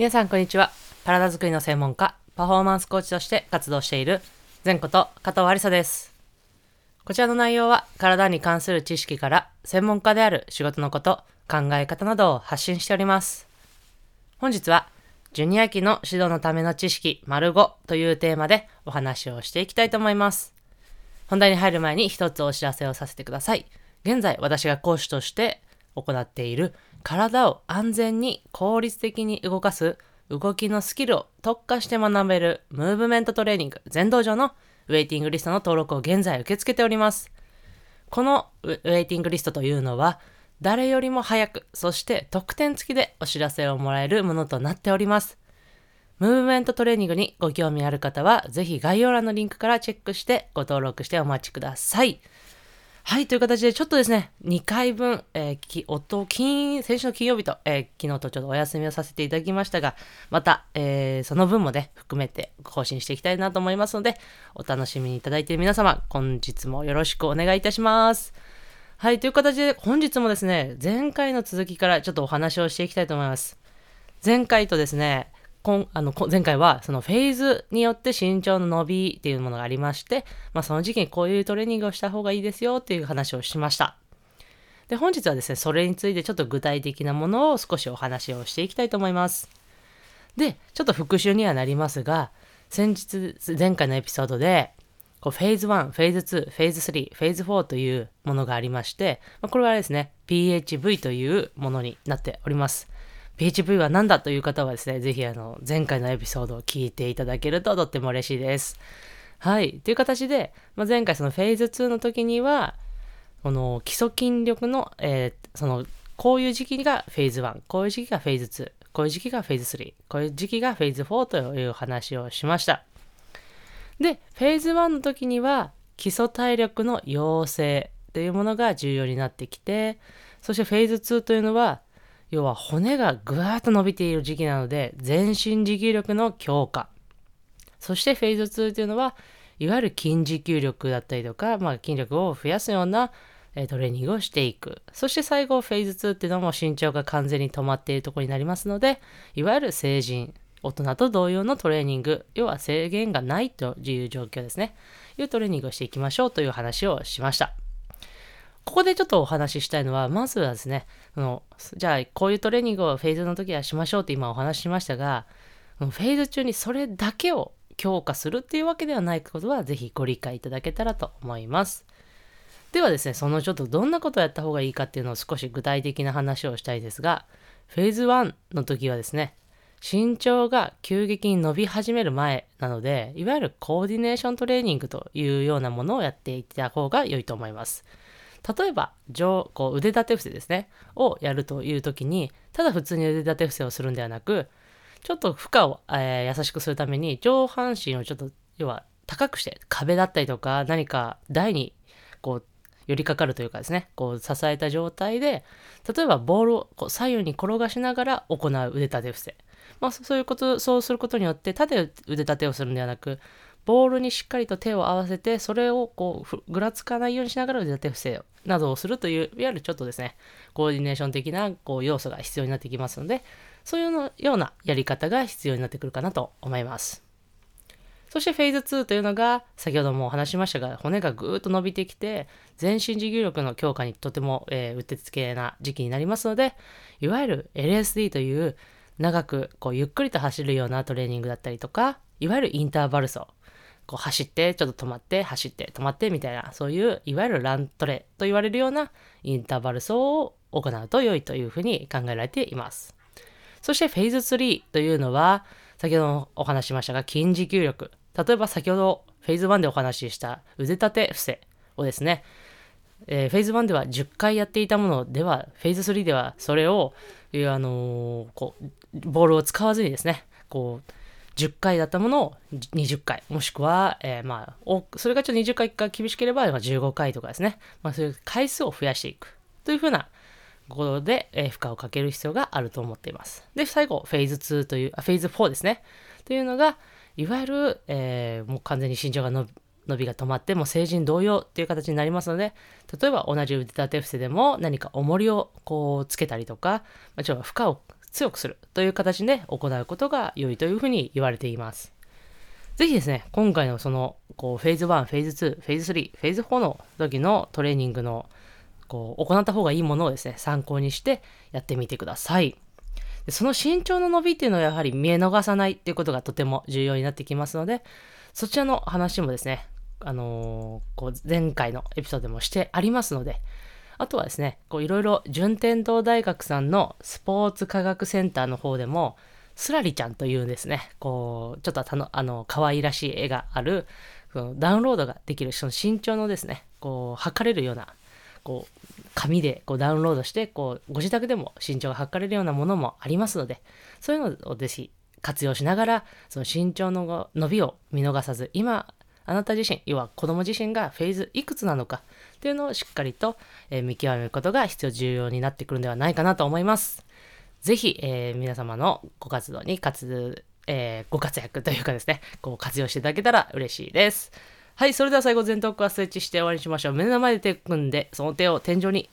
皆さんこんにちは。体づくりの専門家パフォーマンスコーチとして活動している前こと加藤ありさです。こちらの内容は体に関する知識から専門家である仕事のこと考え方などを発信しております。本日はジュニア期の指導のための知識丸5というテーマでお話をしていきたいと思います。本題に入る前に一つお知らせをさせてください。現在私が講師として行っている体を安全に効率的に動かす動きのスキルを特化して学べるムーブメントトレーニング全道場のウェイティングリストの登録を現在受け付けております。このウェイティングリストというのは誰よりも早く、そして特典付きでお知らせをもらえるものとなっております。ムーブメントトレーニングにご興味ある方は、ぜひ概要欄のリンクからチェックしてご登録してお待ちください。はい、という形で、ちょっとですね、2回分、えー、き、夫、金、先週の金曜日と、えー、昨日とちょっとお休みをさせていただきましたが、また、えー、その分もね、含めて更新していきたいなと思いますので、お楽しみにいただいている皆様、本日もよろしくお願いいたします。はい、という形で、本日もですね、前回の続きからちょっとお話をしていきたいと思います。前回とですね、今あの前回はそのフェーズによって身長の伸びっていうものがありまして、まあ、その時期にこういうトレーニングをした方がいいですよっていう話をしました。で本日はですねそれについてちょっと具体的なものを少しお話をしていきたいと思います。でちょっと復習にはなりますが先日前回のエピソードでこうフェーズ1、フェーズ2、フェーズ3、フェーズ4というものがありまして、まあ、これはですね PHV というものになっております。PHV は何だという方はですね、ぜひあの前回のエピソードを聞いていただけるととっても嬉しいです。はい。という形で、まあ、前回そのフェーズ2の時には、この基礎筋力の、えー、その、こういう時期がフェーズ1、こういう時期がフェーズ2、こういう時期がフェーズ3、こういう時期がフェーズ4という話をしました。で、フェーズ1の時には、基礎体力の養成というものが重要になってきて、そしてフェーズ2というのは、要は骨がぐわーっと伸びている時期なので、全身持久力の強化。そしてフェーズ2というのは、いわゆる筋持久力だったりとか、まあ、筋力を増やすようなトレーニングをしていく。そして最後、フェーズ2っていうのも身長が完全に止まっているところになりますので、いわゆる成人、大人と同様のトレーニング、要は制限がないという状況ですね。いうトレーニングをしていきましょうという話をしました。ここでちょっとお話ししたいのは、まずはですね、そのじゃあこういうトレーニングをフェーズの時はしましょうって今お話ししましたが、フェーズ中にそれだけを強化するっていうわけではないことは、ぜひご理解いただけたらと思います。ではですね、そのちょっとどんなことをやった方がいいかっていうのを少し具体的な話をしたいですが、フェーズ1の時はですね、身長が急激に伸び始める前なので、いわゆるコーディネーショントレーニングというようなものをやっていった方が良いと思います。例えば上こう腕立て伏せですね。をやるという時にただ普通に腕立て伏せをするんではなくちょっと負荷を、えー、優しくするために上半身をちょっと要は高くして壁だったりとか何か台にこう寄りかかるというかですね。こう支えた状態で例えばボールをこう左右に転がしながら行う腕立て伏せ。まあ、そういうことそうすることによって縦腕立てをするんではなくボールにしっかりと手を合わせて、それをこう、ぐらつかないようにしながら腕立て伏せをなどをするという、いわゆるちょっとですね、コーディネーション的なこう要素が必要になってきますので、そういうのようなやり方が必要になってくるかなと思います。そしてフェーズ2というのが、先ほどもお話しましたが、骨がぐーっと伸びてきて、全身持久力の強化にとても、えー、うってつけな時期になりますので、いわゆる LSD という長くこうゆっくりと走るようなトレーニングだったりとか、いわゆるインターバル走、こう走って、ちょっと止まって、走って、止まってみたいな、そういういわゆるラントレと言われるようなインターバル走を行うと良いというふうに考えられています。そしてフェーズ3というのは、先ほどお話しましたが、筋持久力。例えば先ほどフェーズ1でお話しした腕立て伏せをですね、えー、フェーズ1では10回やっていたものでは、フェーズ3ではそれを、あのー、こう、ボールを使わずにですね、こう、10回だったものを20回、もしくは、えー、まあ、それがちょっと20回か厳しければ、15回とかですね。まあ、そういう回数を増やしていくというふうなことで、えー、負荷をかける必要があると思っています。で、最後、フェーズ2という、あフェーズ4ですね。というのが、いわゆる、えー、もう完全に身長が伸び伸びが止まっても成人同様っていう形になりますので例えば同じ腕立て伏せでも何か重りをこうつけたりとか、まあ、ちょっと負荷を強くするという形で行うことが良いというふうに言われています。ぜひですね、今回のそのこうフェーズ1、フェーズ2、フェーズ3、フェーズ4の時のトレーニングのこう行った方がいいものをですね、参考にしてやってみてください。でその身長の伸びっていうのはやはり見え逃さないっていうことがとても重要になってきますので、そちらの話もですね、あのー、こう前回のエピソードでもしてありますので、あとはですね、こういろいろ順天堂大学さんのスポーツ科学センターの方でも、スラリちゃんというですね、こう、ちょっとたの、あの、可愛らしい絵がある、ダウンロードができる、その身長のですね、こう、測れるような、こう、紙でこうダウンロードして、こう、ご自宅でも身長が測れるようなものもありますので、そういうのをぜひ活用しながら、その身長の伸びを見逃さず、今、あなた自身、要は子供自身がフェーズいくつなのかっていうのをしっかりと、え見極めることが必要重要になってくるんではないかなと思います。ぜひ、えー、皆様のご活動に活、えー、ご活躍というかですね、こう活用していただけたら嬉しいです。はい、それでは最後、前頭はストレッチして終わりにしましょう。目の前で手組んで、その手を天井に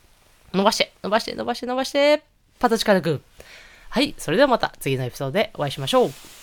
伸ばして、伸ばして、伸ばして、伸ばして、パタチ軽くん。はい、それではまた次のエピソードでお会いしましょう。